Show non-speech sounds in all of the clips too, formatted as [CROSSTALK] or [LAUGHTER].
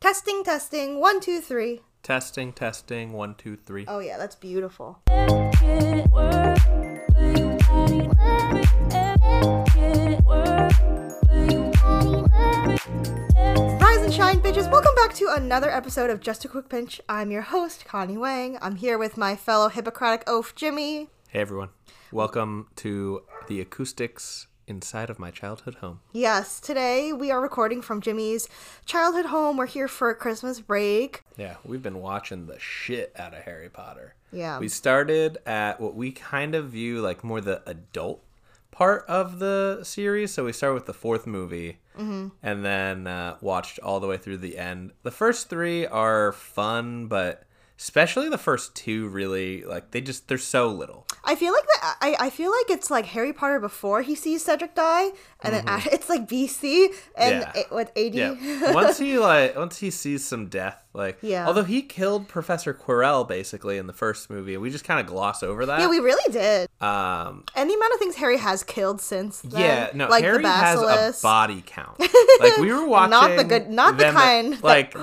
Testing, testing. One, two, three. Testing, testing. One, two, three. Oh, yeah, that's beautiful. Rise and shine, bitches. Welcome back to another episode of Just a Quick Pinch. I'm your host, Connie Wang. I'm here with my fellow Hippocratic Oath, Jimmy. Hey, everyone. Welcome to the acoustics inside of my childhood home. Yes, today we are recording from Jimmy's childhood home. We're here for a Christmas break. Yeah, we've been watching the shit out of Harry Potter. Yeah. We started at what we kind of view like more the adult part of the series. So we start with the fourth movie and then uh, watched all the way through the end. The first three are fun, but especially the first two really like they just they're so little. I feel like that. I, I feel like it's like Harry Potter before he sees Cedric die, and then [LAUGHS] it's like BC and Mm-hmm. Yeah. it, with AD. Yeah. [LAUGHS] once he like once he sees some death, like Yeah. Although he killed Professor Quirrell basically in the first movie, we just kind of gloss over that. yeah, we really did. um. And the amount of things Harry has killed since then, Yeah. No. like Harry the has a body count. [LAUGHS] Like we were watching. Not the good- not the kind that- Like.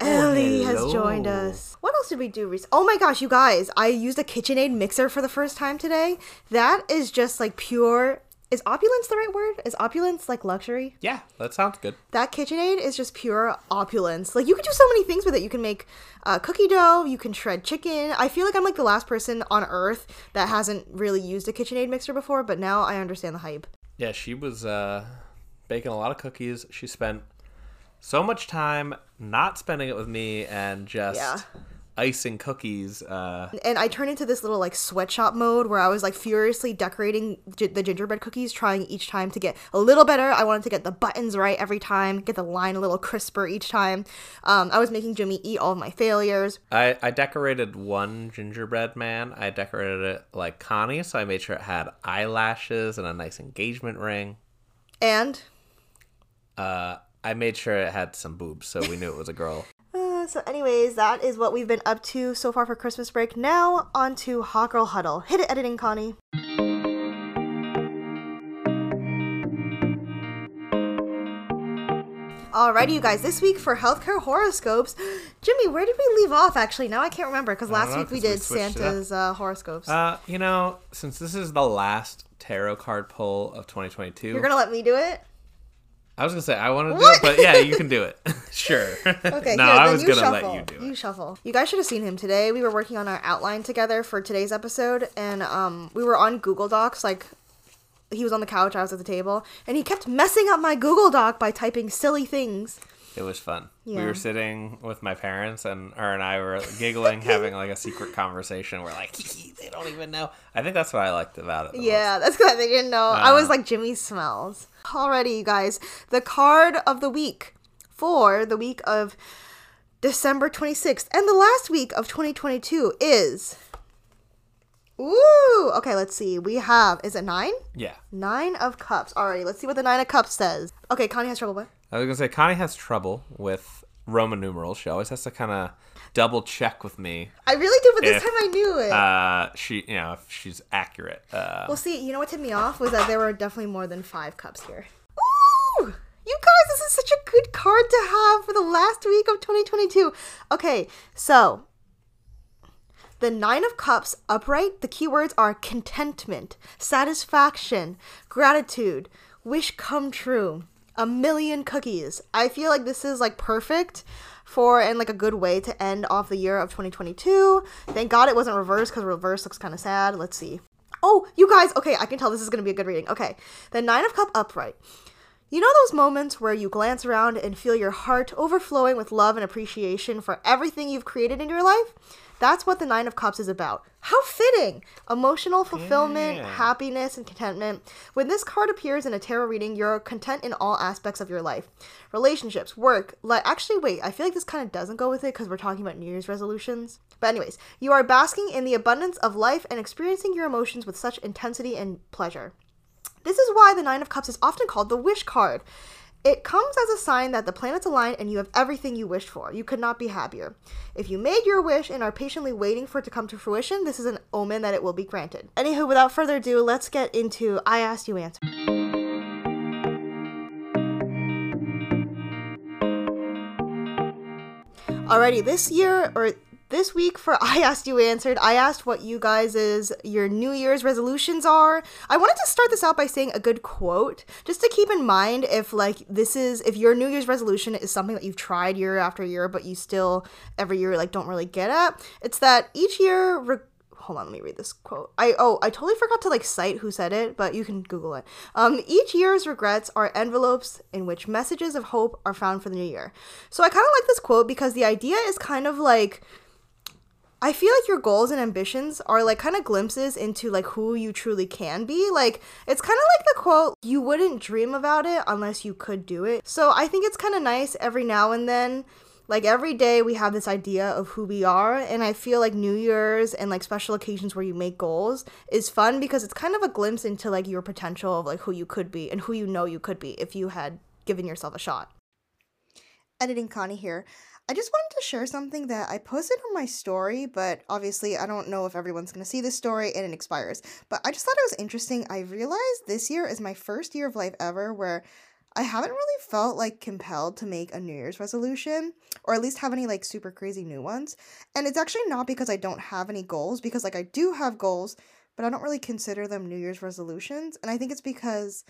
Ellie has joined us. What else did we do recently? Oh my gosh, you guys! I used a KitchenAid mixer for the first time today. That is just like pure. Is opulence the right word? Is opulence like luxury? Yeah, that sounds good. That KitchenAid is just pure opulence. Like you can do so many things with it. You can make uh, cookie dough. You can shred chicken. I feel like I'm like the last person on earth that hasn't really used a KitchenAid mixer before, but now I understand the hype. Yeah, she was uh, baking a lot of cookies. She spent so much time not spending it with me and just Yeah. icing cookies. Uh, And I turned into this little like sweatshop mode where I was like furiously decorating gi- the gingerbread cookies, trying each time to get a little better. I wanted to get the buttons right every time, get the line a little crisper each time. Um, I was making Jimmy eat all of my failures. I, I decorated one gingerbread man. I decorated it like Connie, so I made sure it had eyelashes and a nice engagement ring. And Uh, I made sure it had some boobs, so we knew it was a girl. [LAUGHS] Uh, so, anyways, that is what we've been up to so far for Christmas break. Now, on to Hot Girl Huddle. Hit it, editing, Connie. Alrighty, you guys, this week for healthcare horoscopes. Jimmy, where did we leave off actually? Now I can't remember because last know, week we did up. Santa's uh, horoscopes. Uh, you know, since this is the last tarot card pull of 2022, You're gonna let me do it? I was gonna say I want to do it, but yeah, you can do it. [LAUGHS] sure. Okay, no, here, I was gonna shuffle. let you do it. You shuffle. You guys should have seen him today. We were working on our outline together for today's episode, and um, we were on Google Docs. Like, he was on the couch, I was at the table, and he kept messing up my Google Doc by typing silly things. It was fun. We were sitting with my parents, and her and I were giggling, having like a secret conversation. We're like, [LAUGHS] they don't even know. I think that's what I liked about it. Yeah, that's because they didn't know. I was Uh. like Jimmy smells. Alrighty, you guys. The card of the week for the week of December 26th and the last week of 2022 is. Ooh! Okay, let's see. We have. Is it nine? Yeah. Nine of Cups. Alrighty, let's see what the Nine of Cups says. Okay, Connie has trouble with. I was gonna say Connie has trouble with Roman numerals. She always has to kind of double check with me. I really do, but this If, time I knew it. Uh, she, you know, if she's accurate. Uh, Well, see, you know what tipped me off was that there were definitely more than five cups here. Ooh! You guys, this is such a good card to have for the last week of 2022. Okay, so the Nine of Cups upright, the keywords are contentment, satisfaction, gratitude, wish come true, a million cookies. I feel like this is like perfect for and like a good way to end off the year of 2022. Thank God it wasn't reversed because reverse looks kind of sad. Let's see. Oh, you guys, okay, I can tell this is to be a good reading. Okay, the Nine of Cup upright. You know those moments where you glance around and feel your heart overflowing with love and appreciation for everything you've created in your life? That's what the Nine of Cups is about. How fitting! Emotional fulfillment, Yeah. happiness, and contentment. When this card appears in a tarot reading, you're content in all aspects of your life relationships, work. Like, actually, wait, I feel like this kind of doesn't go with it because we're talking about New Year's resolutions. But, anyways, you are basking in the abundance of life and experiencing your emotions with such intensity and pleasure. This is why the Nine of Cups is often called the wish card. It comes as a sign that the planets align and you have everything you wished for. You could not be happier. If you made your wish and are patiently waiting for it to come to fruition, this is an omen that it will be granted. Anywho, without further ado, let's get into I Asked You Answer. Alrighty, this year or this week for [LAUGHS] I asked you answered, I asked what you guys' is your New Year's resolutions are. I wanted to start this out by saying a good quote, just to keep in mind if like this is if your New Year's resolution is something that you've tried year after year, but you still every year like don't really get at. It's that each year. Re- hold on let me read this quote i oh i totally forgot to like cite who said it but you can google it um each year's regrets are envelopes in which messages of hope are found for the new year so i kind of like this quote because the idea is kind of like I feel like your goals and ambitions are like kind of glimpses into like who you truly can be. Like it's kind of like the quote, you wouldn't dream about it unless you could do it. So I think it's kind of nice every now and then like every day we have this idea of who we are and I feel like New Year's and like special occasions where you make goals is fun because it's kind of a glimpse into like your potential of like who you could be and who you know you could be if you had given yourself a shot. Editing Connie here. I just wanted to share something that I posted on my story, but obviously I don't know if everyone's going to see this story and it expires. But I just thought it was interesting. I realized this year is my first year of life ever where I haven't really felt like compelled to make a New Year's resolution or at least have any like super crazy new ones. And it's actually not because I don't have any goals, because like I do have goals, but I don't really consider them New Year's resolutions. And I think it's because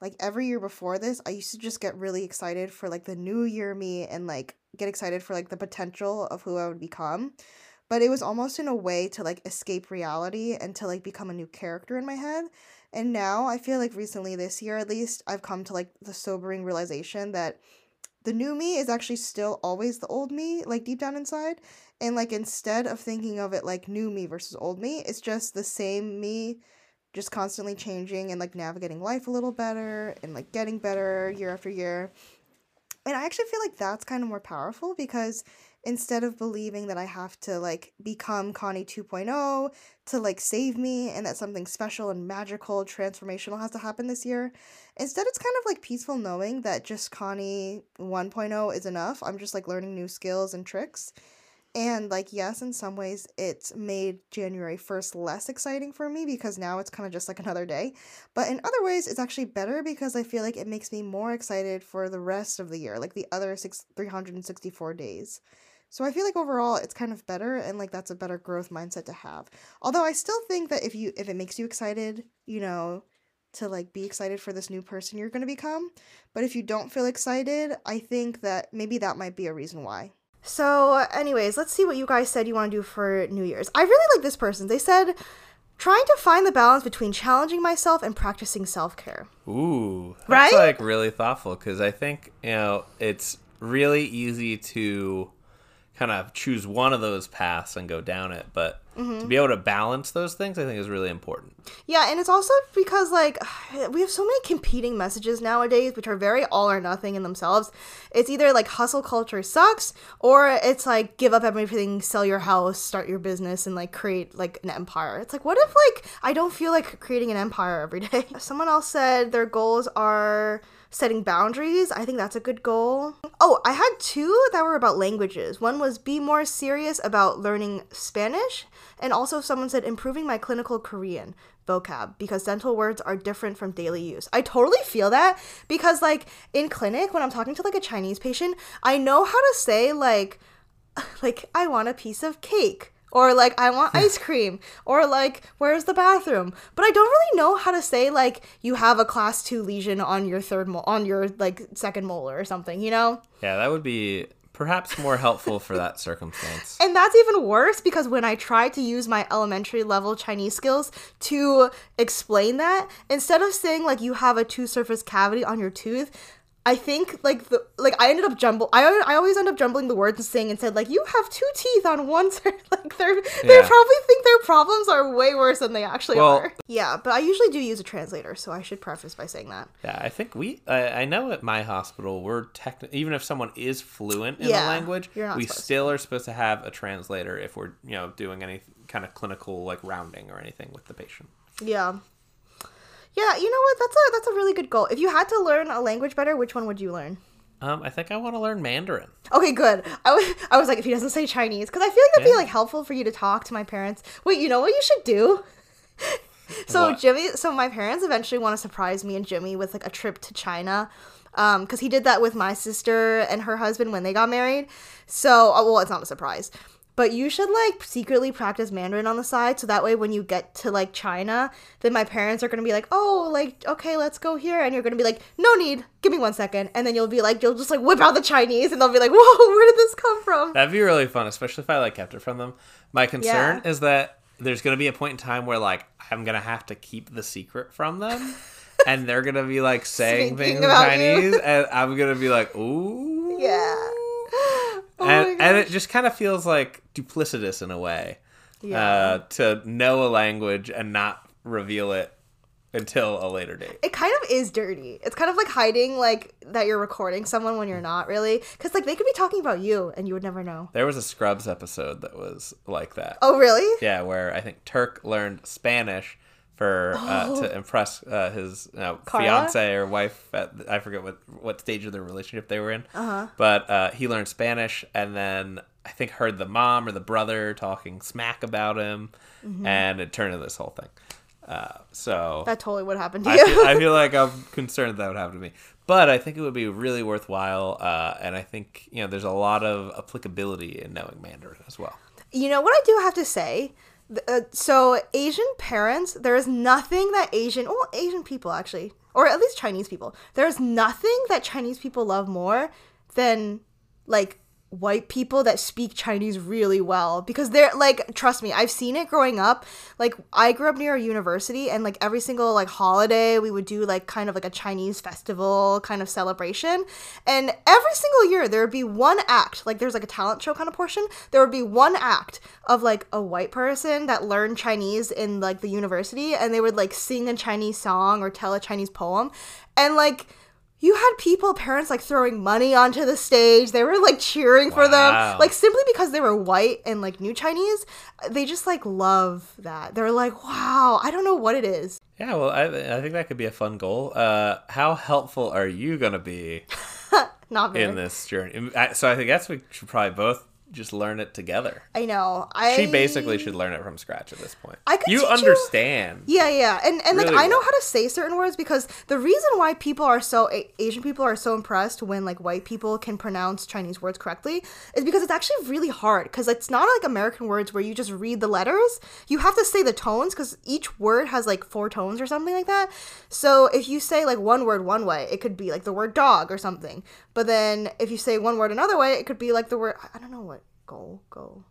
like every year before this, I used to just get really excited for like the new year me and like get excited for like the potential of who I would become. But it was almost in a way to like escape reality and to like become a new character in my head. And now I feel like recently this year at least I've come to like the sobering realization that the new me is actually still always the old me, like deep down inside. And like instead of thinking of it like new me versus old me, it's just the same me just constantly changing and like navigating life a little better and like getting better year after year. And I actually feel like that's kind of more powerful because instead of believing that I have to like become Connie 2.0 to like save me and that something special and magical, transformational has to happen this year, instead it's kind of like peaceful knowing that just Connie 1.0 is enough. I'm just like learning new skills and tricks. And like yes, in some ways it's made January 1st less exciting for me because now it's kind of just like another day. But in other ways it's actually better because I feel like it makes me more excited for the rest of the year, like the other six, 364 days. So I feel like overall it's kind of better and like that's a better growth mindset to have. Although I still think that if you if it makes you excited, you know, to like be excited for this new person you're going to become, but if you don't feel excited, I think that maybe that might be a reason why. So, anyways, let's see what you guys said you want to do for New Year's. I really like this person. They said trying to find the balance between challenging myself and practicing self-care. Ooh, that's Right? like really thoughtful because I think you know it's really easy to kind of choose one of those paths and go down it, but Mm-hmm. to be able to balance those things, I think is really important. Yeah, and it's also because like [SIGHS] we have so many competing messages nowadays which are very all or nothing in themselves. It's either like hustle culture sucks or it's like give up everything, sell your house, start your business and like create like an empire. It's like what if like I don't feel like creating an empire every day? [LAUGHS] Someone else said their goals are setting boundaries. I think that's a good goal. Oh, I had two that were about languages. One was be more serious about learning Spanish, and also someone said improving my clinical Korean vocab because dental words are different from daily use. I totally feel that because like in clinic when I'm talking to like a Chinese patient, I know how to say like [LAUGHS] like I want a piece of cake or like I want ice cream. Or like where's the bathroom? But I don't really know how to say like you have a class 2 lesion on your third mol- on your like second molar or something you know? Yeah, that would be perhaps more helpful for that circumstance. and that's even worse because when I try to use my elementary level Chinese skills to explain that, instead of saying like you have a two surface cavity on your tooth, I think like the like I ended up jumble. I I always end up jumbling the words and saying and said like you have two teeth on one side. [LAUGHS] Like they're they Yeah. probably think their problems are way worse than they actually Well- are. Yeah, but I usually do use a translator, so I should preface by saying that. Yeah, I think we. I, I know at my hospital, we're techni- even if someone is fluent in Yeah, the language, we supposed to. still are supposed to have a translator if we're you know doing any kind of clinical like rounding or anything with the patient. Yeah. Yeah, you know what? That's a that's a really good goal. If you had to learn a language better, which one would you learn? Um, I think I want to learn Mandarin. Okay, good. I was, [LAUGHS] I was like, if he doesn't say Chinese, because I feel like that'd be like helpful for you to talk to my parents. Wait, you know what you should do? [LAUGHS] so What? Jimmy, so my parents eventually want to surprise me and Jimmy with like a trip to China. Um, because he did that with my sister and her husband when they got married. So, uh, well, it's not a surprise. But you should like secretly practice Mandarin on the side so that way when you get to like China, then my parents are gonna be like, oh, like, okay, let's go here. And you're gonna be like, no need, give me one second. And then you'll be like, you'll just like whip out the Chinese and they'll be like, [LAUGHS] whoa, where did this come from? That'd be really fun, especially if I like kept it from them. My concern Yeah. is that there's gonna be a point in time where like I'm gonna have to keep the secret from them, [LAUGHS] and they're gonna be like saying Speaking things in about you. Chinese, and I'm gonna be like, ooh, Yeah. [LAUGHS] Oh and and it just kind of feels like duplicitous in a way, Yeah. uh, to know a language and not reveal it until a later date. it kind of is dirty. It's kind of like hiding like that you're recording someone when you're not really, because like they could be talking about you and you would never know. There was a Scrubs episode that was like that. Oh really? Yeah, where I think Turk learned Spanish for uh, Oh. to impress uh, his uh, Carla? fiance or wife. At, I forget what what stage of their relationship they were in. Uh-huh. But uh, he learned Spanish, and then I think heard the mom or the brother talking smack about him, Mm-hmm. and it turned into this whole thing. Uh, so That totally would happen to I you. feel, I feel like I'm [LAUGHS] concerned that would happen to me. But I think it would be really worthwhile, uh, and I think you know there's a lot of applicability in knowing Mandarin as well. you know what I do have to say? Uh, so Asian parents, there is nothing that Asian, well, Asian people actually, or at least Chinese people, there is nothing that Chinese people love more than like white people that speak Chinese really well because they're like trust me I've seen it growing up. Like I grew up near a university and like every single like holiday we would do like kind of like a Chinese festival kind of celebration. And every single year there would be one act like there's like a talent show kind of portion. There would be one act of like a white person that learned Chinese in like the university and they would like sing a Chinese song or tell a Chinese poem. And like you had people, parents like throwing money onto the stage. They were like cheering for them. Like simply because they were white and like new Chinese, they just like love that. They're like, wow, I don't know what it is. Yeah, well, I, I think that could be a fun goal. Uh, how helpful are you going to be [LAUGHS] Not very. in this journey? So I think that's we should probably both just learn it together. I know. I She basically should learn it from scratch at this point. I could you teach you- understand. Yeah, yeah, and and like I know well. how to say certain words because the reason why people are so A- Asian people are so impressed when like white people can pronounce Chinese words correctly is because it's actually really hard because it's not like American words where you just read the letters. You have to say the tones because each word has like four tones or something like that. So if you say like one word one way, it could be like the word dog or something. But then if you say one word another way, it could be like the word I don't know what go go.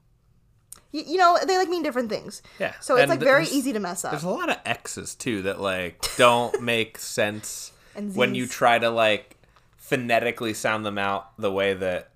You, you know they like mean different things. Yeah, So it's and like very easy to mess up. There's a lot of X's too that like don't [LAUGHS] make sense when you try to like phonetically sound them out the way that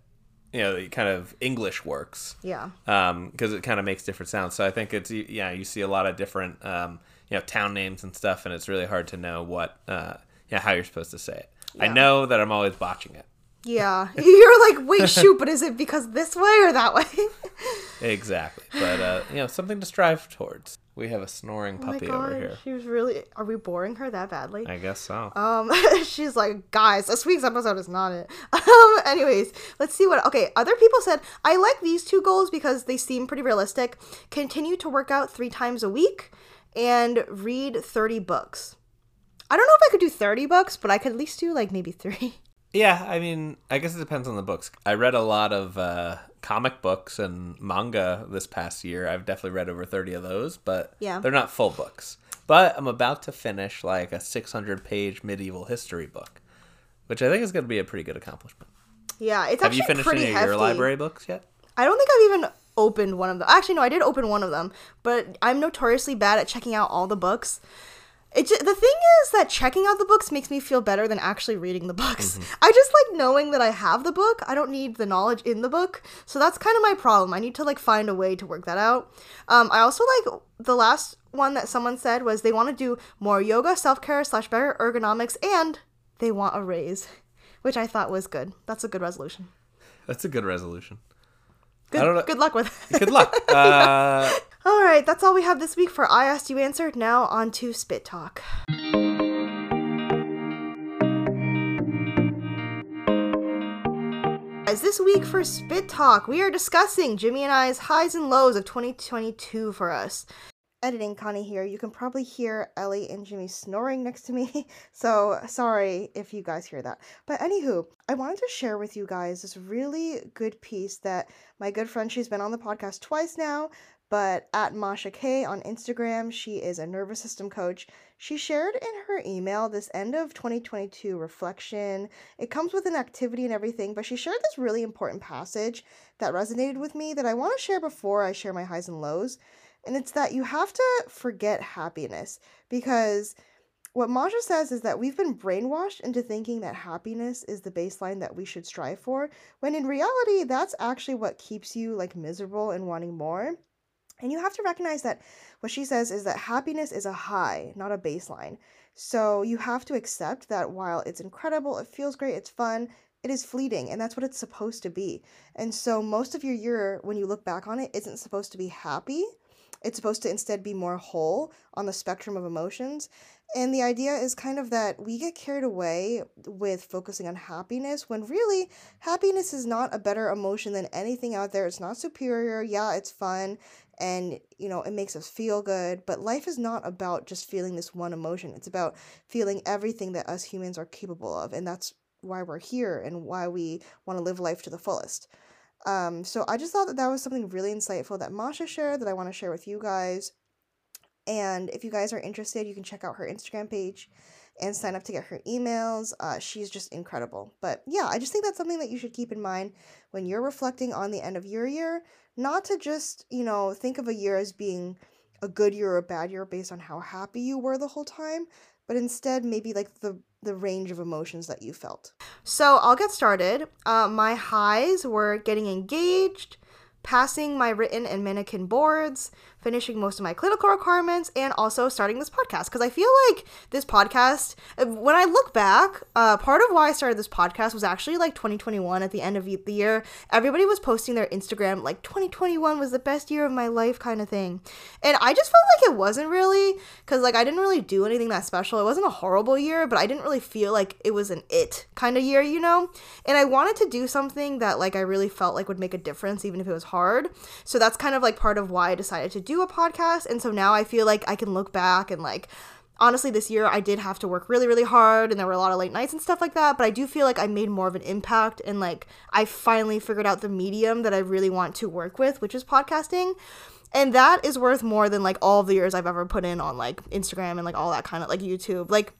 you know kind of English works. Yeah. um because it kind of makes different sounds so i think it's yeah you see a lot of different um you know town names and stuff and it's really hard to know what uh yeah how you're supposed to say it i know that i'm always botching it Yeah. [LAUGHS] You're like, wait, [LAUGHS] shoot, but is it because this way or that way? [LAUGHS] exactly but uh you know something to strive towards we have a snoring Oh puppy over here she was really. Are we boring her that badly? i guess so Um, she's like, guys, this week's episode is not it. Um, anyways, let's see what. Okay, other people said I like these two goals because they seem pretty realistic. Continue to work out three times a week and read thirty books. I don't know if I could do thirty books, but I could at least do like maybe three. Yeah i mean i guess it depends on the books i read a lot of uh comic books and manga this past year i've definitely read over 30 of those but Yeah. they're not full books but i'm about to finish like a 600 page medieval history book which i think is going to be a pretty good accomplishment Yeah, it's have actually you finished pretty any of hefty. your library books yet I don't think I've even opened one of them. Actually, no, I did open one of them, but I'm notoriously bad at checking out all the books. It ju- the thing is that checking out the books makes me feel better than actually reading the books. [LAUGHS] I just like knowing that I have the book. I don't need the knowledge in the book. So that's kind of my problem. I need to like find a way to work that out. Um, I also like the last one that someone said was they want to do more yoga, self care slash better ergonomics, and they want a raise, [LAUGHS] which I thought was good. That's a good resolution. that's a good resolution Good, I don't know- good luck with it. [LAUGHS] good luck uh All right, that's all we have this week for I Asked You Answered. Now on to Spit Talk. Guys, this week for Spit Talk, we are discussing Jimmy and I's highs and lows of 2022 for us. editing Connie here, you can probably hear Ellie and Jimmy snoring next to me. [LAUGHS] So sorry if you guys hear that. But anywho, I wanted to share with you guys this really good piece that my good friend, she's been on the podcast twice now, but at Masha K on Instagram, she is a nervous system coach. She shared in her email this end of 2022 reflection. It comes with an activity and everything, but she shared this really important passage that resonated with me that I want to share before I share my highs and lows. And it's that you have to forget happiness because what Masha says is that we've been brainwashed into thinking that happiness is the baseline that we should strive for, when in reality, that's actually what keeps you like miserable and wanting more. And you have to recognize that what she says is that happiness is a high, not a baseline. So you have to accept that while it's incredible, it feels great, it's fun, it is fleeting, and that's what it's supposed to be. And so most of your year, when you look back on it, isn't supposed to be happy. It's supposed to instead be more whole on the spectrum of emotions. And the idea is kind of that we get carried away with focusing on happiness when really happiness is not a better emotion than anything out there. It's not superior. Yeah, it's fun and you know it makes us feel good but life is not about just feeling this one emotion. It's about feeling everything that us humans are capable of and that's why we're here and why we want to live life to the fullest. Um, so i just thought that that was something really insightful that masha shared that i want to share with you guys. And if you guys are interested you can check out her instagram page and sign up to get her emails. Uh, she's just incredible. But yeah, I just think that's something that you should keep in mind when you're reflecting on the end of your year. Not to just, you know, think of a year as being a good year or a bad year based on how happy you were the whole time, but instead maybe like the the range of emotions that you felt. So I'll get started. Uh, my highs were getting engaged, passing my written and mannequin boards, finishing most of my clinical requirements, and also starting this podcast. Because I feel like this podcast, when I look back, uh, part of why I started this podcast was actually like 2021 at the end of the year. Everybody was posting their Instagram, like 2021 was the best year of my life kind of thing. And I just felt like it wasn't really, because like I didn't really do anything that special. It wasn't a horrible year, but I didn't really feel like it was an it kind of year, you know? And I wanted to do something that like I really felt like would make a difference, even if it was hard. So that's kind of like part of why I decided to do do a podcast. And so now I feel like I can look back and like, honestly, this year I did have to work really, really hard and there were a lot of late nights and stuff like that. But I do feel like I made more of an impact and like I finally figured out the medium that I really want to work with, which is podcasting. And that is worth more than like all the years I've ever put in on like Instagram and like all that kind of like YouTube. Like,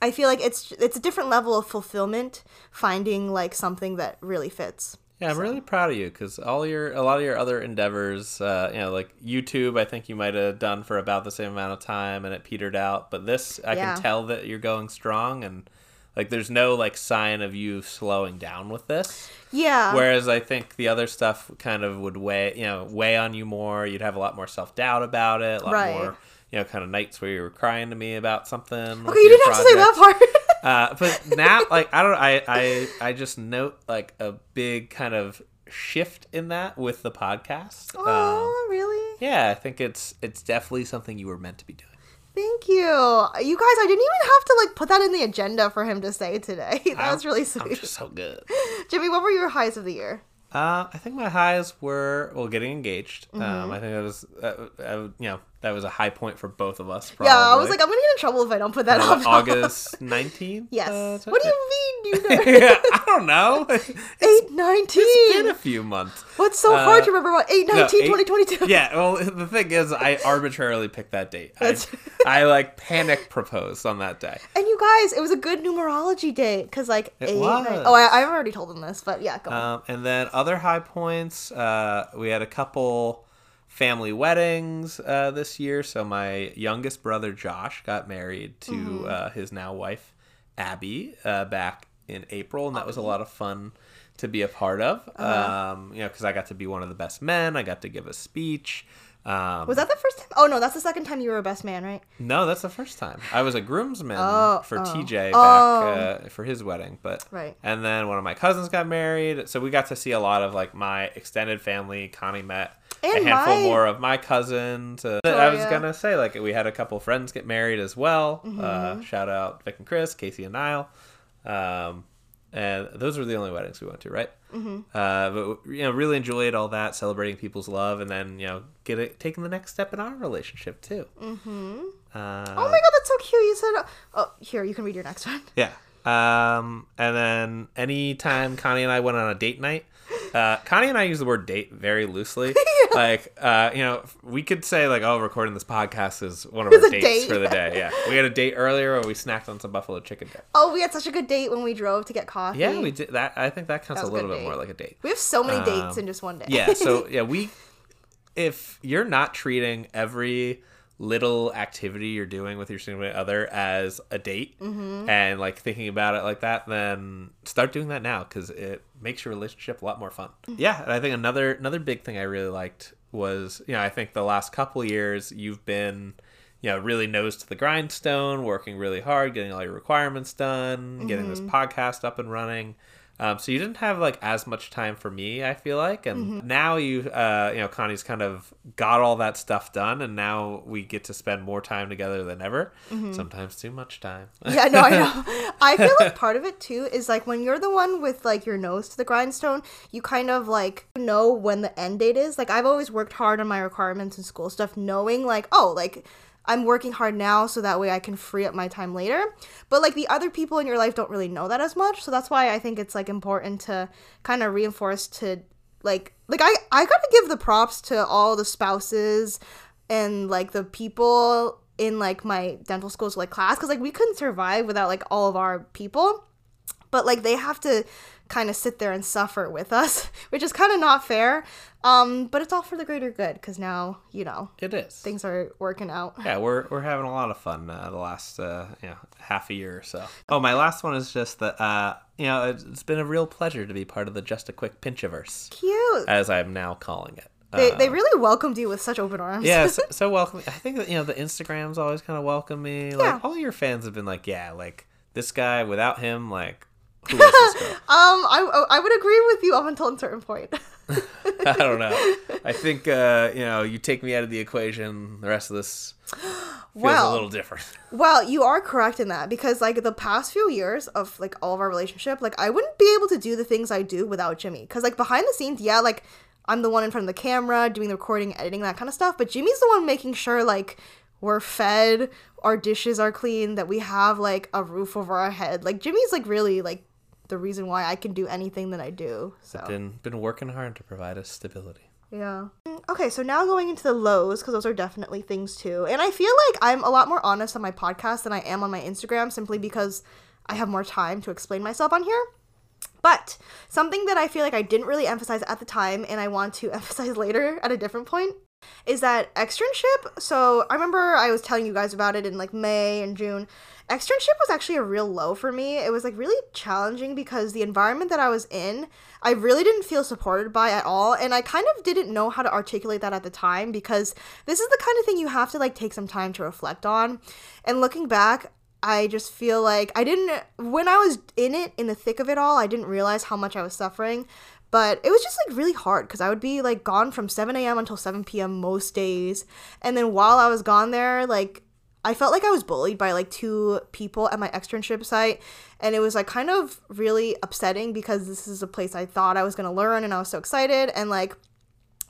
I feel like it's it's a different level of fulfillment finding like something that really fits. Yeah, I'm so. really proud of you because all your a lot of your other endeavors, uh, you know, like YouTube, I think you might have done for about the same amount of time, and it petered out. But this, I yeah. can tell that you're going strong, and like there's no like sign of you slowing down with this. Yeah. Whereas I think the other stuff kind of would weigh, you know, weigh on you more. You'd have a lot more self doubt about it. A lot right. more, you know, kind of nights where you were crying to me about something. Okay, you didn't project. have to say that part. [LAUGHS] Uh, but now, like I don't, I, I, I just note like a big kind of shift in that with the podcast. Oh, um, really? Yeah, I think it's it's definitely something you were meant to be doing. Thank you, you guys. I didn't even have to like put that in the agenda for him to say today. [LAUGHS] That I'm, was really sweet. I'm just so good. [LAUGHS] Jimmy, what were your highs of the year? Uh, I think my highs were well getting engaged. Um, mm-hmm. Um, I think that was uh, uh, you know that was a high point for both of us. Probably. Yeah, I was like, I'm gonna get in trouble if I don't put that up. [LAUGHS] August 19th. yes. Uh, what do you mean? You [LAUGHS] know? yeah, I don't know. [LAUGHS] Eight nineteen. It's been a few months. What's so uh, hard to remember about 8 19 no, 2022? Yeah, well, the thing is, I arbitrarily picked that date. I, I, like panic proposed on that day. And you guys, it was a good numerology date because like it eight. Was. Nine, oh, I, have already told them this, but yeah, go um, And then other high points, uh, we had a couple family weddings uh, this year. So my youngest brother Josh got married to mm-hmm. uh, his now wife Abby uh, back in April, and that was a lot of fun to be a part of. Uh-huh. Um, you know, because I got to be one of the best men. I got to give a speech. Um, was that the first time? Oh no, that's the second time you were a best man, right? No, that's the first time. I was a groomsman oh, for oh. TJ back oh. uh, for his wedding, but right. And then one of my cousins got married, so we got to see a lot of like my extended family. Connie met and a handful my... more of my cousins. Uh, I was gonna say like we had a couple friends get married as well. Mm-hmm. Uh, shout out Vic and Chris, Casey and Niall. Um, and those were the only weddings we went to, right? Mm-hmm. Uh, but you know, really enjoyed all that, celebrating people's love, and then you know, get it, taking the next step in our relationship too. Mm-hmm. Uh, Oh my god, that's so cute. You said, oh, here, you can read your next one. Yeah. Um, and then anytime Connie and I went on a date night, uh, Connie and I use the word date very loosely. [LAUGHS] Like, uh, you know, we could say like, "Oh, recording this podcast is one of It's our dates date. for the day." Yeah, we had a date earlier, where we snacked on some buffalo chicken dip. Oh, we had such a good date when we drove to get coffee. Yeah, we did that. I think that counts That a little bit more like a date. We have so many dates Um, in just one day. Yeah. So [LAUGHS] yeah, we if you're not treating every little activity you're doing with your significant other as a date Mm-hmm. and like thinking about it like that, then start doing that now because it makes your relationship a lot more fun. Mm-hmm. Yeah, and I think another another big thing I really liked was you know I think the last couple years you've been you know really nose to the grindstone, working really hard, getting all your requirements done, getting this Mm-hmm. podcast up and running. Um, so you didn't have like as much time for me, I feel like, and Mm-hmm. now you, uh, you know, Connie's kind of got all that stuff done, and now we get to spend more time together than ever. Mm-hmm. Sometimes too much time. yeah, no, I know. [LAUGHS] I feel like part of it too is like when you're the one with like your nose to the grindstone, you kind of like know when the end date is. Like I've always worked hard on my requirements and school stuff, knowing like, oh, like I'm working hard now so that way I can free up my time later. But like the other people in your life don't really know that as much. So that's why I think it's like important to kind of reinforce to like like I I got to give the props to all the spouses and like the people in like my dental school's like class because like we couldn't survive without like all of our people but like they have to kind of sit there and suffer with us [LAUGHS] which is kind of not fair um but it's all for the greater good because now you know It is. things are working out Yeah, we're we're having a lot of fun uh, the last uh, you know half a year or so. Oh, my last one is just that uh, you know it's, it's been a real pleasure to be part of the Just a Quick Pinchiverse, cute as I'm now calling it. they, Uh, they really welcomed you with such open arms yeah, so, [LAUGHS] so welcome. I think that you know the Instagrams always kind of welcome me. Like Yeah. all your fans have been like, yeah, like this guy without him, like [LAUGHS] um I, I would agree with you up until a certain point [LAUGHS] I don't know. I [LAUGHS] think uh, you know you take me out of the equation. The rest of this feels Well. a little different. Well, you are correct in that because like the past few years of like all of our relationship, like I wouldn't be able to do the things I do without Jimmy. Cause like behind the scenes, yeah, like I'm the one in front of the camera doing the recording, editing, that kind of stuff. But Jimmy's the one making sure like we're fed, our dishes are clean, that we have like a roof over our head. Like Jimmy's like really like the reason why I can do anything that I do. So Been been working hard to provide us stability. yeah. Okay, so now going into the lows, because those are definitely things too. And I feel like I'm a lot more honest on my podcast than I am on my Instagram simply because I have more time to explain myself on here. But something that I feel like I didn't really emphasize at the time and I want to [LAUGHS] emphasize later at a different point is that externship. So I remember I was telling you guys about it in like May and June. Externship was actually a real low for me. It was like really challenging because the environment that I was in, I really didn't feel supported by at all. And I kind of didn't know how to articulate that at the time because this is the kind of thing you have to like take some time to reflect on. And looking back, I just feel like I didn't, when I was in it, in the thick of it all, I didn't realize how much I was suffering. But it was just like really hard because I would be like gone from 7 a.m. until 7 p.m. most days. And then while I was gone there, like I felt like I was bullied by like two people at my externship site. And it was like kind of really upsetting because this is a place I thought I was going to learn and I was so excited. And like,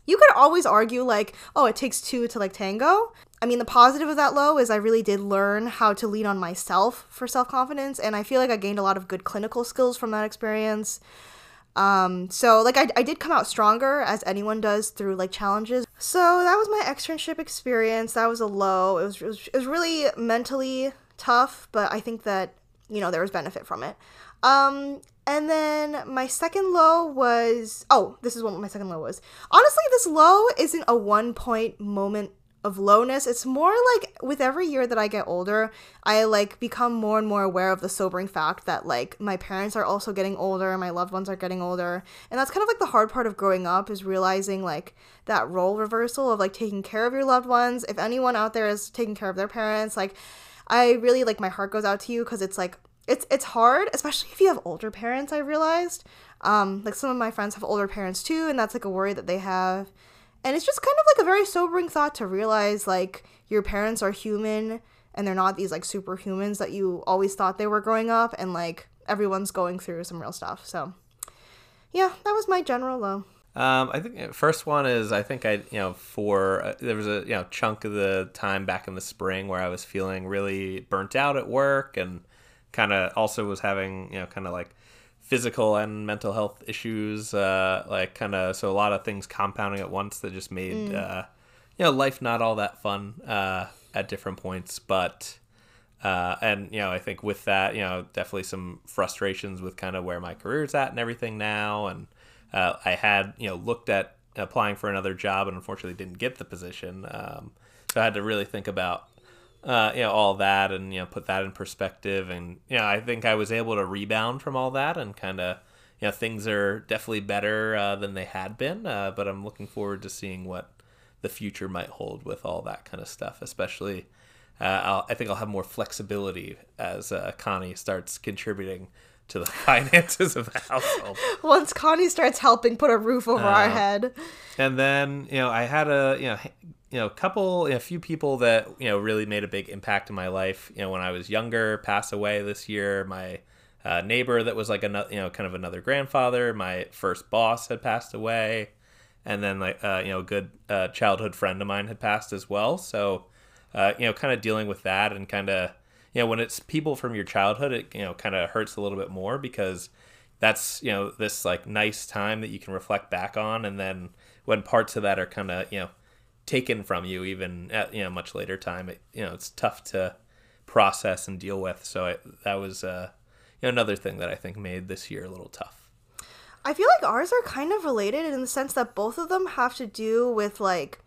you could always argue like oh it takes two to like tango i mean the positive of that low is i really did learn how to lean on myself for self-confidence and i feel like i gained a lot of good clinical skills from that experience um so like I, I did come out stronger as anyone does through like challenges. So that was my externship experience. That was a low. It was, it was, it was really mentally tough but i think that you know there was benefit from it. Um and then my second low was oh, this is what my second low was. Honestly, this low isn't a one point moment of lowness. It's more like with every year that I get older, I like become more and more aware of the sobering fact that like my parents are also getting older, my loved ones are getting older. And that's kind of like the hard part of growing up is realizing like that role reversal of like taking care of your loved ones. If anyone out there is taking care of their parents, like I really like my heart goes out to you because it's like it's it's hard, especially if you have older parents. I realized, um, like some of my friends have older parents too, and that's like a worry that they have, and it's just kind of like a very sobering thought to realize like your parents are human and they're not these like superhumans that you always thought they were growing up, and like everyone's going through some real stuff. So, yeah, that was my general low. Um, I think first one is I think I you know for uh, there was a you know chunk of the time back in the spring where I was feeling really burnt out at work and kind of also was having you know kind of like physical and mental health issues uh, like kind of so a lot of things compounding at once that just made uh, you know life not all that fun uh, at different points. But uh, and you know I think with that you know definitely some frustrations with kind of where my career's at and everything now. And uh, I had you know looked at applying for another job and unfortunately didn't get the position. Um, so I had to really think about uh, you know all that and you know put that in perspective. And you know I think I was able to rebound from all that and kind of you know things are definitely better uh, than they had been uh, but I'm looking forward to seeing what the future might hold with all that kind of stuff especially uh, I think I'll have more flexibility as uh, Connie starts contributing to the [LAUGHS] finances of the household. Once Connie starts helping put a roof over our Uh, head. and then you know I had a you know you know a couple a few people that you know really made a big impact in my life. You know when I was younger pass away this year my uh, neighbor that was like another you know kind of another grandfather my first boss had passed away. And then like uh, you know a good uh, childhood friend of mine had passed as well. So uh, you know kind of dealing with that and kind of you know when it's people from your childhood it you know kind of hurts a little bit more because that's you know this like nice time that you can reflect back on and then when parts of that are kind of you know taken from you even at you know much later time it you know it's tough to process and deal with. So I, that was uh you know another thing that i think made this year a little tough. I feel like ours are kind of related in the sense that both of them have to do with like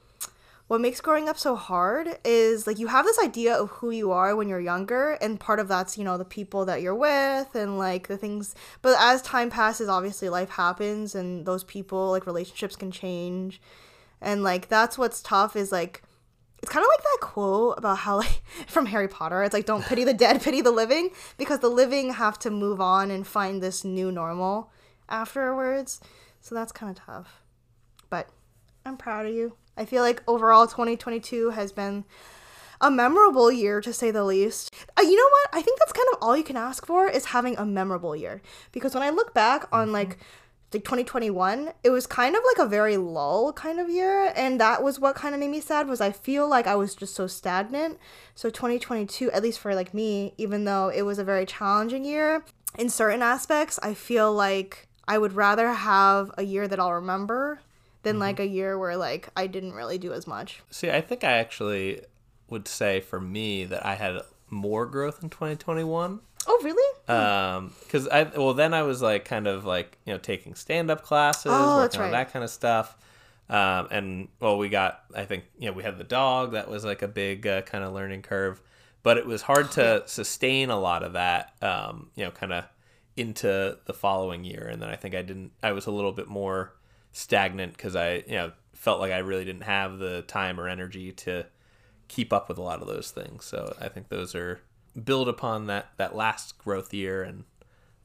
what makes growing up so hard is like you have this idea of who you are when you're younger and part of that's you know the people that you're with and like the things but as time passes obviously life happens and those people like relationships can change. And like that's what's tough is like it's kind of like that quote about how like [LAUGHS] from Harry Potter it's like don't pity the dead pity the living because the living have to move on and find this new normal afterwards. So that's kind of tough. But I'm proud of you I feel like overall 2022 has been a memorable year to say the least. Uh, you know what? I think that's kind of all you can ask for is having a memorable year. Because when I look back on like like 2021, it was kind of like a very lull kind of year, and that was what kind of made me sad. Was I feel like I was just so stagnant. So 2022, at least for like me, even though it was a very challenging year in certain aspects, I feel like I would rather have a year that I'll remember than like a year where like I didn't really do as much. see i think i actually would say for me that i had more growth in 2021 Oh, really? um because i well then i was like kind of like you know taking stand-up classes Oh, working that's on that kind of stuff. Um and well we got i think you know we had the dog. That was like a big uh, kind of learning curve. But it was hard to [LAUGHS] sustain a lot of that um you know kind of into the following year. And then i think i didn't i was a little bit more stagnant because i you know felt like i really didn't have the time or energy to keep up with a lot of those things. So I think those are build upon that that last growth year and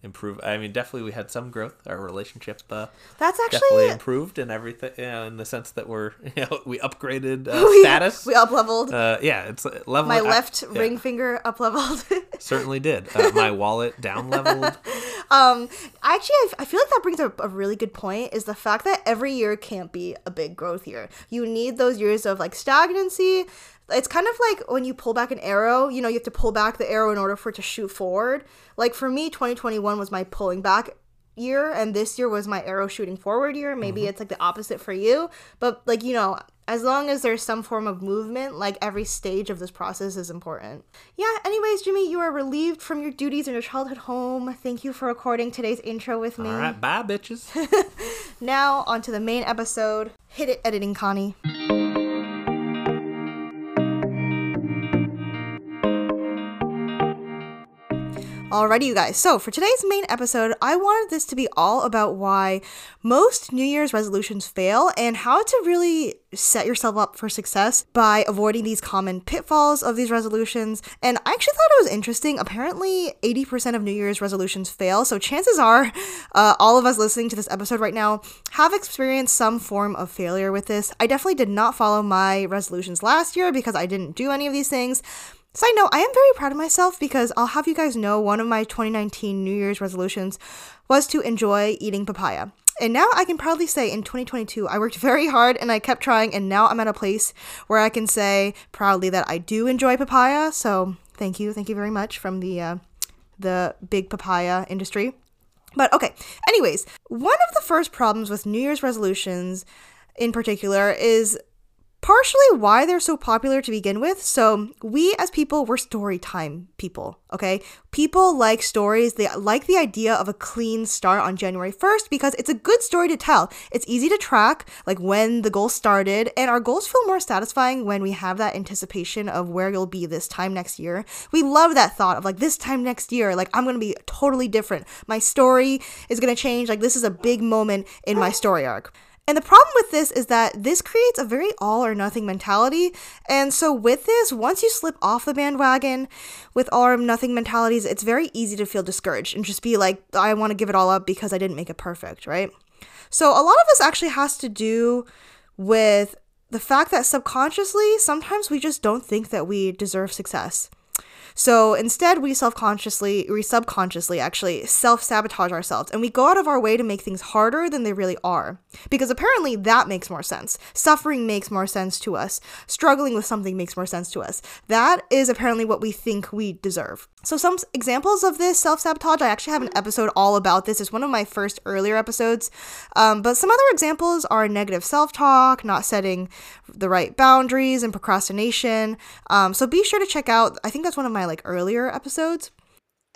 improve. I mean, definitely we had some growth. Our relationship uh, That's definitely actually improved and everything. You know, in the sense that we're [LAUGHS] you know we upgraded uh, [LAUGHS] we, status. we up leveled. uh, yeah, it's uh, level. My I- left yeah, ring finger up leveled. [LAUGHS] certainly did. Uh, my wallet down leveled. um, actually, I feel like that brings up a really good point. Is the fact that every year can't be a big growth year. You need those years of like stagnancy. It's kind of like when you pull back an arrow. You know, you have to pull back the arrow in order for it to shoot forward. Like for me, 2021 was my pulling back year, and this year was my arrow shooting forward year. Maybe mm-hmm. it's like the opposite for you, but like you know. As long as there's some form of movement, like every stage of this process is important. Yeah, anyways, Jimmy, you are relieved from your duties in your childhood home. Thank you for recording today's intro with me. All right, bye, bitches. [LAUGHS] Now, on to the main episode. Hit it, editing Connie. Alrighty, you guys. So, for today's main episode, I wanted this to be all about why most New Year's resolutions fail and how to really set yourself up for success by avoiding these common pitfalls of these resolutions. And I actually thought it was interesting. Apparently, 80% of New Year's resolutions fail. So, chances are, uh, all of us listening to this episode right now have experienced some form of failure with this. I definitely did not follow my resolutions last year because I didn't do any of these things. Side note, I am very proud of myself because I'll have you guys know one of my 2019 New Year's resolutions was to enjoy eating papaya. And now I can proudly say in 2022, I worked [LAUGHS] very hard and I kept trying, and now I'm at a place where I can say proudly that I do enjoy papaya. So thank you, thank you very much from the uh, the big papaya industry. But okay, anyways, one of the first problems with New Year's resolutions in particular is partially why they're so popular to begin with. So, we as people, we're story time people, okay? People like stories, they like the idea of a clean start on January 1st because it's a good story to tell. It's easy to track, like when the goal started, and our goals feel more satisfying when we have that anticipation of where you'll be this time next year. We love that thought of like this time next year, like I'm gonna be totally different. My story is gonna change, like this is a big moment in my story arc. And the problem with this is that this creates a very all or nothing mentality. And so, with this, once you slip off the bandwagon with all or nothing mentalities, it's very easy to feel discouraged and just be like, I want to give it all up because I didn't make it perfect, right? So, a lot of this actually has to do with the fact that subconsciously, sometimes we just don't think that we deserve success. So instead, we self consciously, we subconsciously actually self sabotage ourselves and we go out of our way to make things harder than they really are. Because apparently that makes more sense. Suffering makes more sense to us. Struggling with something makes more sense to us. That is apparently what we think we deserve. So, some examples of this self sabotage, I actually have an episode all about this. It's one of my first earlier episodes. Um, but some other examples are negative self talk, not setting the right boundaries, and procrastination. Um, so, be sure to check out, I think that's one of my like earlier episodes.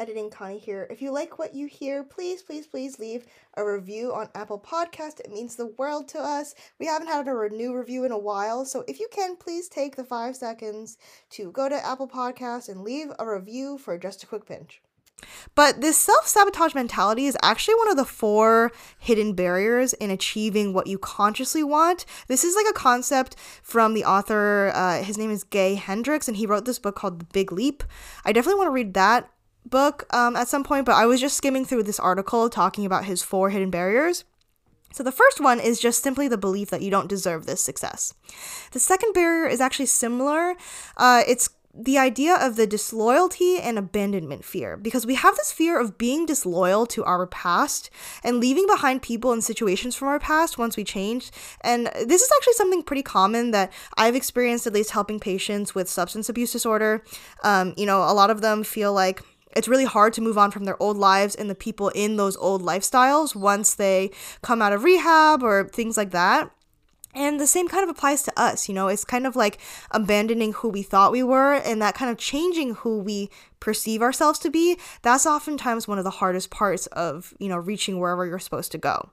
Editing Connie here. If you like what you hear, please, please, please leave a review on Apple Podcast. It means the world to us. We haven't had a new review in a while, so if you can, please take the five seconds to go to Apple Podcast and leave a review for just a quick pinch. But this self sabotage mentality is actually one of the four hidden barriers in achieving what you consciously want. This is like a concept from the author, uh, his name is Gay Hendricks, and he wrote this book called The Big Leap. I definitely want to read that book um, at some point, but I was just skimming through this article talking about his four hidden barriers. So, the first one is just simply the belief that you don't deserve this success. The second barrier is actually similar. Uh, it's the idea of the disloyalty and abandonment fear because we have this fear of being disloyal to our past and leaving behind people and situations from our past once we change and this is actually something pretty common that i've experienced at least helping patients with substance abuse disorder um, you know a lot of them feel like it's really hard to move on from their old lives and the people in those old lifestyles once they come out of rehab or things like that and the same kind of applies to us, you know, it's kind of like abandoning who we thought we were and that kind of changing who we perceive ourselves to be. That's oftentimes one of the hardest parts of, you know, reaching wherever you're supposed to go.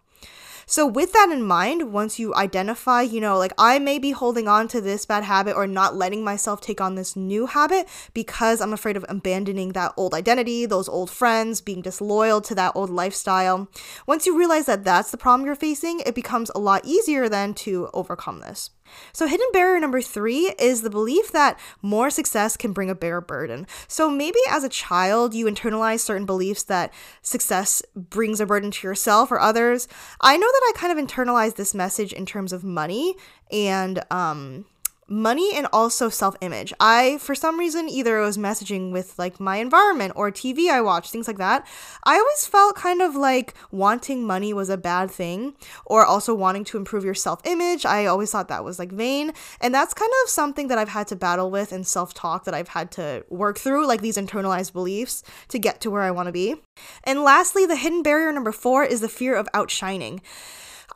So, with that in mind, once you identify, you know, like I may be holding on to this bad habit or not letting myself take on this new habit because I'm afraid of abandoning that old identity, those old friends, being disloyal to that old lifestyle. Once you realize that that's the problem you're facing, it becomes a lot easier then to overcome this. So, hidden barrier number three is the belief that more success can bring a bigger burden. So, maybe as a child, you internalize certain beliefs that success brings a burden to yourself or others. I know that I kind of internalized this message in terms of money and, um, money and also self image. I, for some reason, either it was messaging with like my environment or TV I watch, things like that. I always felt kind of like wanting money was a bad thing or also wanting to improve your self image. I always thought that was like vain. And that's kind of something that I've had to battle with and self talk that I've had to work through, like these internalized beliefs to get to where I want to be. And lastly, the hidden barrier number four is the fear of outshining.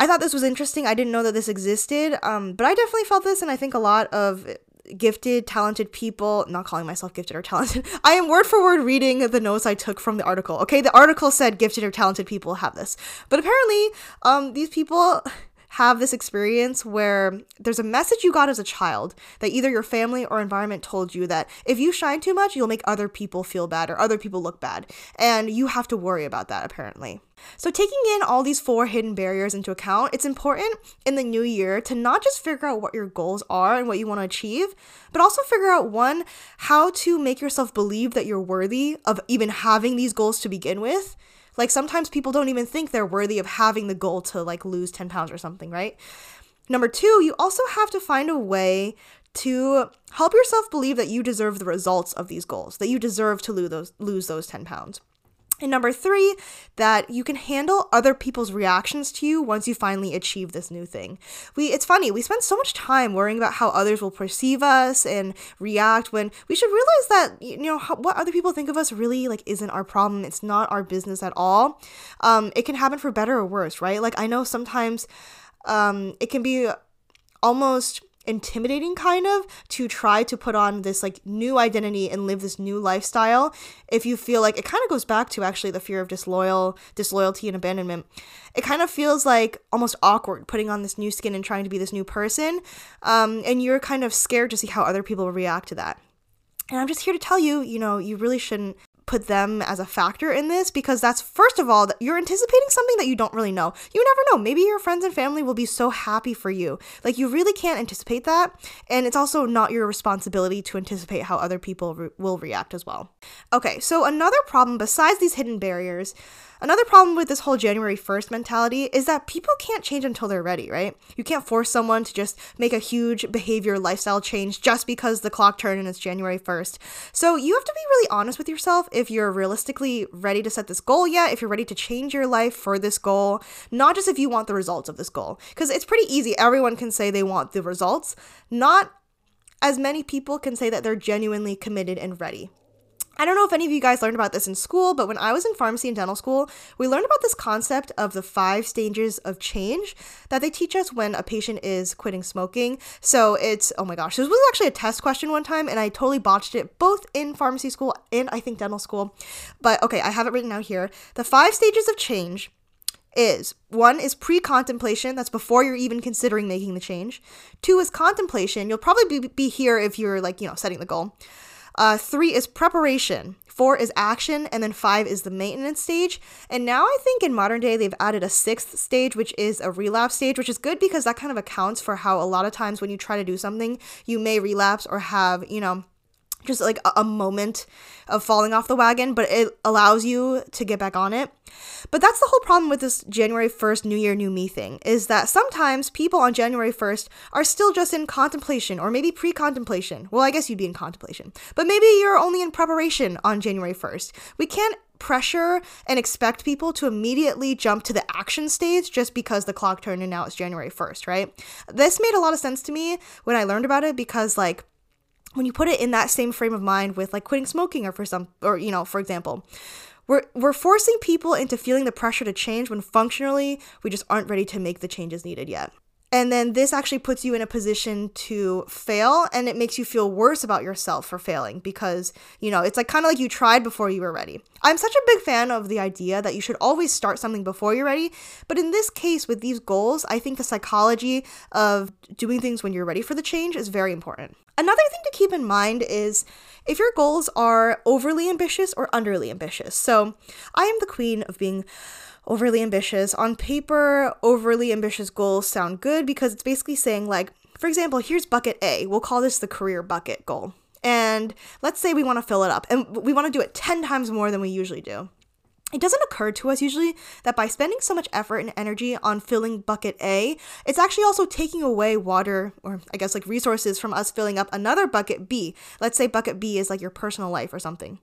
I thought this was interesting. I didn't know that this existed, um, but I definitely felt this, and I think a lot of gifted, talented people, not calling myself gifted or talented, [LAUGHS] I am word for word reading the notes I took from the article. Okay, the article said gifted or talented people have this, but apparently, um, these people have this experience where there's a message you got as a child that either your family or environment told you that if you shine too much, you'll make other people feel bad or other people look bad. And you have to worry about that, apparently. So, taking in all these four hidden barriers into account, it's important in the new year to not just figure out what your goals are and what you want to achieve, but also figure out one, how to make yourself believe that you're worthy of even having these goals to begin with. Like sometimes people don't even think they're worthy of having the goal to like lose 10 pounds or something, right? Number two, you also have to find a way to help yourself believe that you deserve the results of these goals, that you deserve to lose those, lose those 10 pounds. And number three, that you can handle other people's reactions to you once you finally achieve this new thing. We it's funny, we spend so much time worrying about how others will perceive us and react when we should realize that you know how, what other people think of us really like isn't our problem. It's not our business at all. Um, it can happen for better or worse, right? Like I know sometimes um, it can be almost intimidating kind of to try to put on this like new identity and live this new lifestyle. If you feel like it kind of goes back to actually the fear of disloyal disloyalty and abandonment. It kind of feels like almost awkward putting on this new skin and trying to be this new person um, and you're kind of scared to see how other people react to that. And I'm just here to tell you, you know, you really shouldn't put them as a factor in this because that's first of all you're anticipating something that you don't really know. You never know. Maybe your friends and family will be so happy for you. Like you really can't anticipate that. And it's also not your responsibility to anticipate how other people re- will react as well. Okay so another problem besides these hidden barriers Another problem with this whole January 1st mentality is that people can't change until they're ready, right? You can't force someone to just make a huge behavior lifestyle change just because the clock turned and it's January 1st. So you have to be really honest with yourself if you're realistically ready to set this goal yet, if you're ready to change your life for this goal, not just if you want the results of this goal. Because it's pretty easy. Everyone can say they want the results. Not as many people can say that they're genuinely committed and ready. I don't know if any of you guys learned about this in school, but when I was in pharmacy and dental school, we learned about this concept of the five stages of change that they teach us when a patient is quitting smoking. So it's, oh my gosh, this was actually a test question one time, and I totally botched it both in pharmacy school and I think dental school. But okay, I have it written out here. The five stages of change is one is pre contemplation, that's before you're even considering making the change. Two is contemplation, you'll probably be, be here if you're like, you know, setting the goal. Uh, three is preparation. Four is action, and then five is the maintenance stage. And now I think in modern day they've added a sixth stage, which is a relapse stage, which is good because that kind of accounts for how a lot of times when you try to do something, you may relapse or have, you know, just like a, moment of falling off the wagon, but it allows you to get back on it. But that's the whole problem with this January 1st New Year, New Me thing is that sometimes people on January 1st are still just in contemplation or maybe pre contemplation. Well, I guess you'd be in contemplation, but maybe you're only in preparation on January 1st. We can't pressure and expect people to immediately jump to the action stage just because the clock turned and now it's January 1st, right? This made a lot of sense to me when I learned about it because, like, when you put it in that same frame of mind with like quitting smoking or for some or you know for example we're we're forcing people into feeling the pressure to change when functionally we just aren't ready to make the changes needed yet and then this actually puts you in a position to fail and it makes you feel worse about yourself for failing because, you know, it's like kind of like you tried before you were ready. I'm such a big fan of the idea that you should always start something before you're ready. But in this case, with these goals, I think the psychology of doing things when you're ready for the change is very important. Another thing to keep in mind is if your goals are overly ambitious or underly ambitious. So I am the queen of being overly ambitious. On paper, overly ambitious goals sound good because it's basically saying, like, for example, here's bucket A. We'll call this the career bucket goal. And let's say we want to fill it up and we want to do it 10 times more than we usually do. It doesn't occur to us usually that by spending so much effort and energy on filling bucket A, it's actually also taking away water or I guess like resources from us filling up another bucket B. Let's say bucket B is like your personal life or something.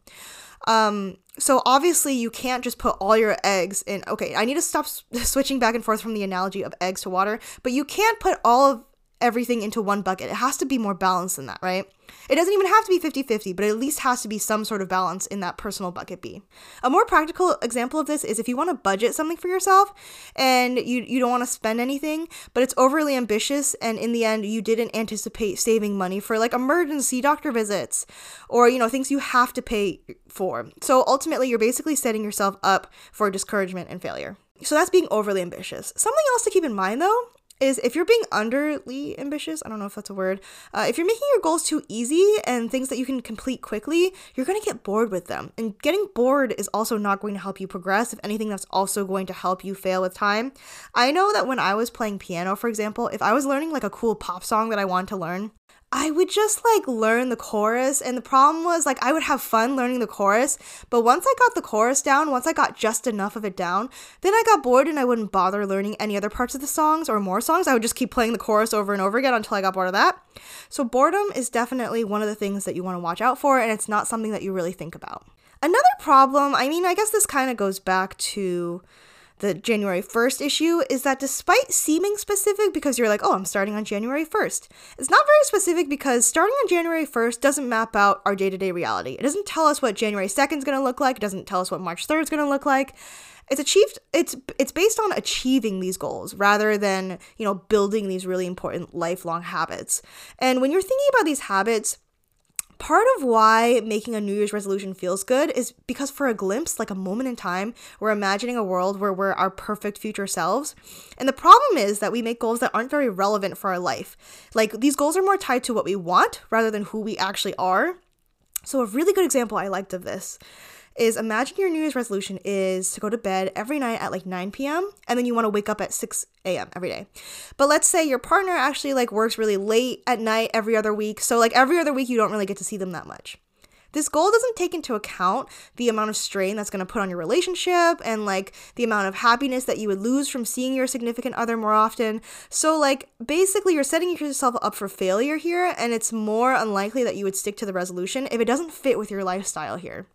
Um, so obviously you can't just put all your eggs in. Okay, I need to stop s- [LAUGHS] switching back and forth from the analogy of eggs to water, but you can't put all of everything into one bucket. It has to be more balanced than that, right? It doesn't even have to be 50 50, but it at least has to be some sort of balance in that personal bucket B. A more practical example of this is if you want to budget something for yourself and you, you don't want to spend anything, but it's overly ambitious, and in the end, you didn't anticipate saving money for like emergency doctor visits or, you know, things you have to pay for. So ultimately, you're basically setting yourself up for discouragement and failure. So that's being overly ambitious. Something else to keep in mind though is if you're being underly ambitious, I don't know if that's a word, uh, if you're making your goals too easy and things that you can complete quickly, you're going to get bored with them. And getting bored is also not going to help you progress. If anything, that's also going to help you fail with time. I know that when I was playing piano, for example, if I was learning like a cool pop song that I wanted to learn, I would just like learn the chorus. And the problem was like I would have fun learning the chorus. But once I got the chorus down, once I got just enough of it down, then I got bored and I wouldn't bother learning any other parts of the songs or more songs, I would just keep playing the chorus over and over again until I got bored of that. So, boredom is definitely one of the things that you want to watch out for, and it's not something that you really think about. Another problem, I mean, I guess this kind of goes back to the January 1st issue is that despite seeming specific because you're like, oh, I'm starting on January 1st, it's not very specific because starting on January 1st doesn't map out our day to day reality. It doesn't tell us what January 2nd is going to look like, it doesn't tell us what March 3rd is going to look like. It's achieved it's it's based on achieving these goals rather than, you know, building these really important lifelong habits. And when you're thinking about these habits, part of why making a New Year's resolution feels good is because for a glimpse, like a moment in time, we're imagining a world where we're our perfect future selves. And the problem is that we make goals that aren't very relevant for our life. Like these goals are more tied to what we want rather than who we actually are. So, a really good example I liked of this is imagine your New Year's resolution is to go to bed every night at like 9 p.m. and then you want to wake up at 6 a.m. every day. But let's say your partner actually like works really late at night every other week. So like every other week you don't really get to see them that much. This goal doesn't take into account the amount of strain that's going to put on your relationship and like the amount of happiness that you would lose from seeing your significant other more often. So, like, basically, you're setting yourself up for failure here, and it's more unlikely that you would stick to the resolution if it doesn't fit with your lifestyle here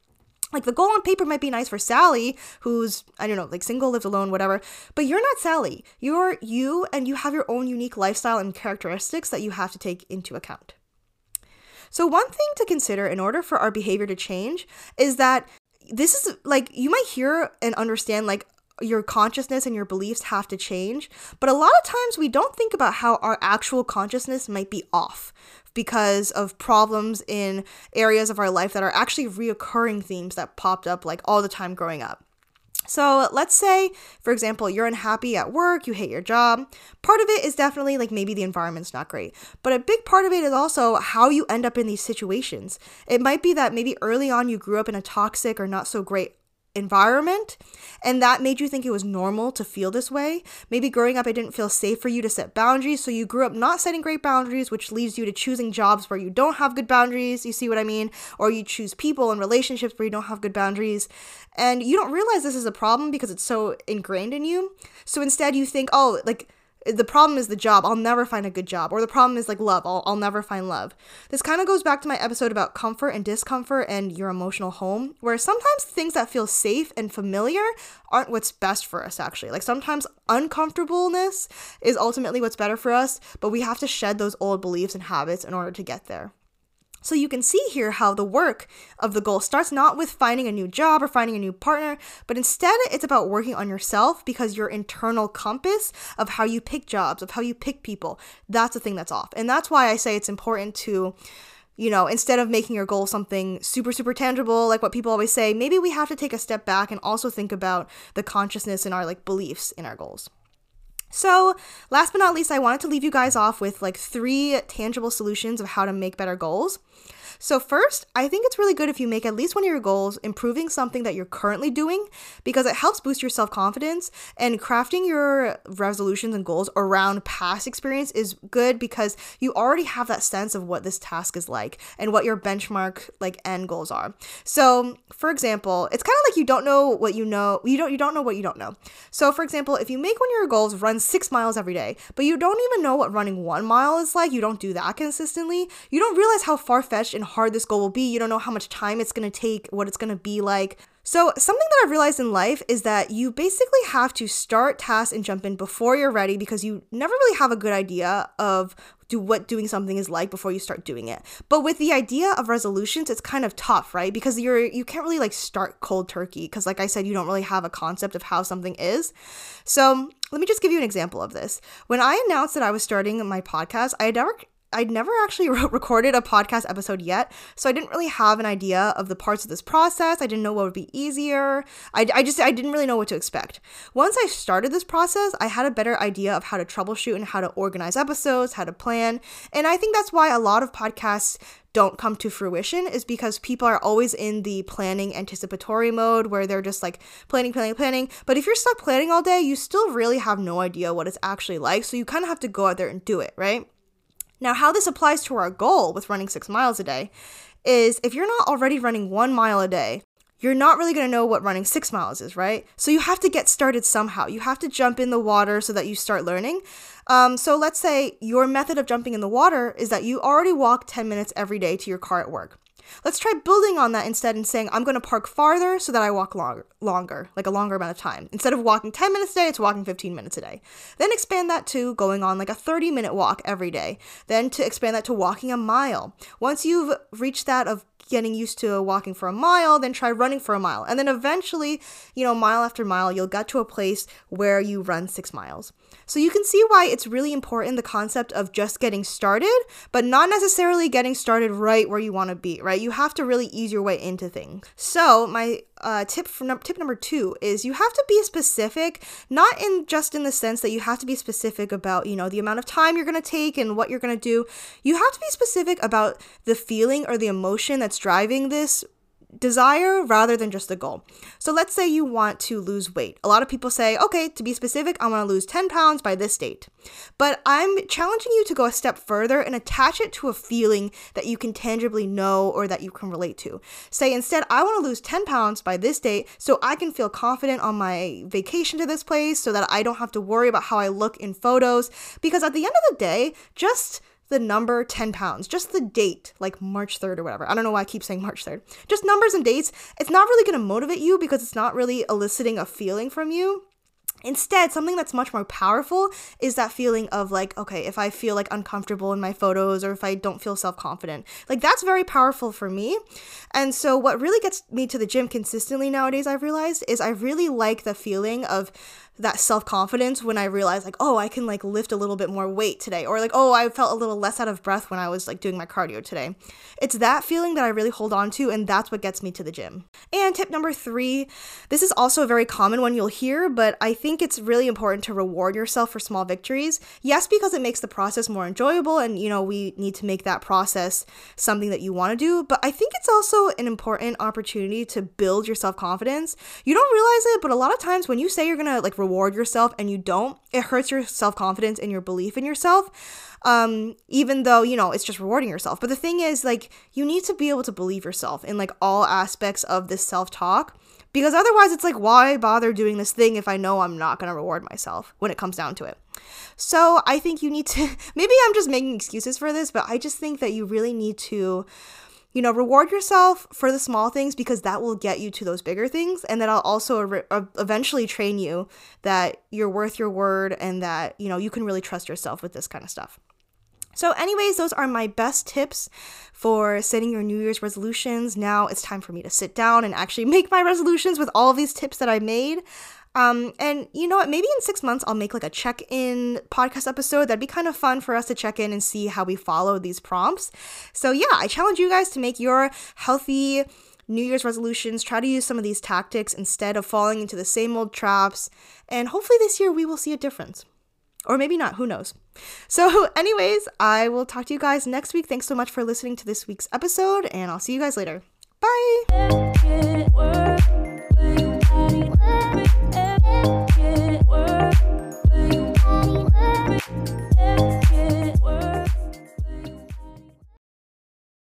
like the goal on paper might be nice for Sally, who's, I don't know, like single, lives alone, whatever, but you're not Sally. You're you, and you have your own unique lifestyle and characteristics that you have to take into account. So, one thing to consider in order for our behavior to change is that this is like you might hear and understand like your consciousness and your beliefs have to change, but a lot of times we don't think about how our actual consciousness might be off because of problems in areas of our life that are actually reoccurring themes that popped up like all the time growing up. So let's say, for example, you're unhappy at work, you hate your job. Part of it is definitely like maybe the environment's not great, but a big part of it is also how you end up in these situations. It might be that maybe early on you grew up in a toxic or not so great environment and that made you think it was normal to feel this way. Maybe growing up it didn't feel safe for you to set boundaries, so you grew up not setting great boundaries, which leads you to choosing jobs where you don't have good boundaries, you see what I mean? Or you choose people and relationships where you don't have good boundaries. And you don't realize this is a problem because it's so ingrained in you. So instead you think, "Oh, like the problem is the job. I'll never find a good job. Or the problem is like love. I'll, I'll never find love. This kind of goes back to my episode about comfort and discomfort and your emotional home, where sometimes things that feel safe and familiar aren't what's best for us, actually. Like sometimes uncomfortableness is ultimately what's better for us, but we have to shed those old beliefs and habits in order to get there. So you can see here how the work of the goal starts not with finding a new job or finding a new partner, but instead it's about working on yourself because your internal compass of how you pick jobs, of how you pick people, that's the thing that's off. And that's why I say it's important to you know, instead of making your goal something super, super tangible, like what people always say, maybe we have to take a step back and also think about the consciousness and our like beliefs in our goals. So, last but not least, I wanted to leave you guys off with like three tangible solutions of how to make better goals. So, first, I think it's really good if you make at least one of your goals improving something that you're currently doing because it helps boost your self confidence. And crafting your resolutions and goals around past experience is good because you already have that sense of what this task is like and what your benchmark like end goals are. So, for example, it's kind of like you don't know what you know, you don't you don't know what you don't know. So, for example, if you make one of your goals run 6 miles every day, but you don't even know what running 1 mile is like, you don't do that consistently, you don't realize how far-fetched and hard this goal will be. You don't know how much time it's going to take, what it's going to be like. So, something that I've realized in life is that you basically have to start tasks and jump in before you're ready because you never really have a good idea of do what doing something is like before you start doing it. But with the idea of resolutions, it's kind of tough, right? Because you're you can't really like start cold turkey because like I said, you don't really have a concept of how something is. So, let me just give you an example of this. When I announced that I was starting my podcast, I had never I'd never actually [LAUGHS] recorded a podcast episode yet, so I didn't really have an idea of the parts of this process. I didn't know what would be easier. I, I just I didn't really know what to expect. Once I started this process, I had a better idea of how to troubleshoot and how to organize episodes, how to plan, and I think that's why a lot of podcasts don't come to fruition is because people are always in the planning anticipatory mode where they're just like planning, planning, planning. But if you're stuck planning all day, you still really have no idea what it's actually like. So you kind of have to go out there and do it, right? Now, how this applies to our goal with running six miles a day is if you're not already running one mile a day, you're not really going to know what running six miles is, right? So you have to get started somehow. You have to jump in the water so that you start learning. Um, so let's say your method of jumping in the water is that you already walk 10 minutes every day to your car at work. Let's try building on that instead and saying, I'm going to park farther so that I walk longer, longer, like a longer amount of time. Instead of walking 10 minutes a day, it's walking 15 minutes a day. Then expand that to going on like a 30 minute walk every day. Then to expand that to walking a mile. Once you've reached that of getting used to walking for a mile, then try running for a mile. And then eventually, you know, mile after mile, you'll get to a place where you run six miles. So you can see why it's really important the concept of just getting started, but not necessarily getting started right where you want to be, right? You have to really ease your way into things. So my uh, tip from tip number two is you have to be specific, not in just in the sense that you have to be specific about you know the amount of time you're gonna take and what you're gonna do. You have to be specific about the feeling or the emotion that's driving this desire rather than just a goal. So let's say you want to lose weight. A lot of people say, okay, to be specific, I want to lose 10 pounds by this date. But I'm challenging you to go a step further and attach it to a feeling that you can tangibly know or that you can relate to. Say instead, I want to lose 10 pounds by this date so I can feel confident on my vacation to this place so that I don't have to worry about how I look in photos. Because at the end of the day, just the number 10 pounds, just the date, like March 3rd or whatever. I don't know why I keep saying March 3rd. Just numbers and dates. It's not really going to motivate you because it's not really eliciting a feeling from you. Instead, something that's much more powerful is that feeling of like, okay, if I feel like uncomfortable in my photos or if I don't feel self confident, like that's very powerful for me. And so, what really gets me to the gym consistently nowadays, I've realized, is I really like the feeling of that self confidence when I realized like, oh, I can like lift a little bit more weight today, or like, oh, I felt a little less out of breath when I was like doing my cardio today. It's that feeling that I really hold on to, and that's what gets me to the gym. And tip number three, this is also a very common one you'll hear, but I think it's really important to reward yourself for small victories. Yes, because it makes the process more enjoyable, and you know, we need to make that process something that you want to do, but I think it's also an important opportunity to build your self confidence. You don't realize it, but a lot of times when you say you're gonna like reward yourself and you don't, it hurts your self confidence and your belief in yourself. Um, even though, you know, it's just rewarding yourself. But the thing is, like, you need to be able to believe yourself in like all aspects of this self talk. Because otherwise, it's like, why bother doing this thing if I know I'm not going to reward myself when it comes down to it? So I think you need to, [LAUGHS] maybe I'm just making excuses for this, but I just think that you really need to you know, reward yourself for the small things because that will get you to those bigger things. And that'll also re- uh, eventually train you that you're worth your word and that, you know, you can really trust yourself with this kind of stuff. So, anyways, those are my best tips for setting your New Year's resolutions. Now it's time for me to sit down and actually [LAUGHS] make my resolutions with all of these tips that I made. Um, and you know what? Maybe in six months, I'll make like a check in podcast episode. That'd be kind of fun for us to check in and see how we follow these prompts. So, yeah, I challenge you guys to make your healthy New Year's resolutions. Try to use some of these tactics instead of falling into the same old traps. And hopefully, this year we will see a difference. Or maybe not, who knows? [LAUGHS] So, anyways, I will talk to you guys next week. Thanks so much for listening to this week's episode, and I'll see you guys later. Bye!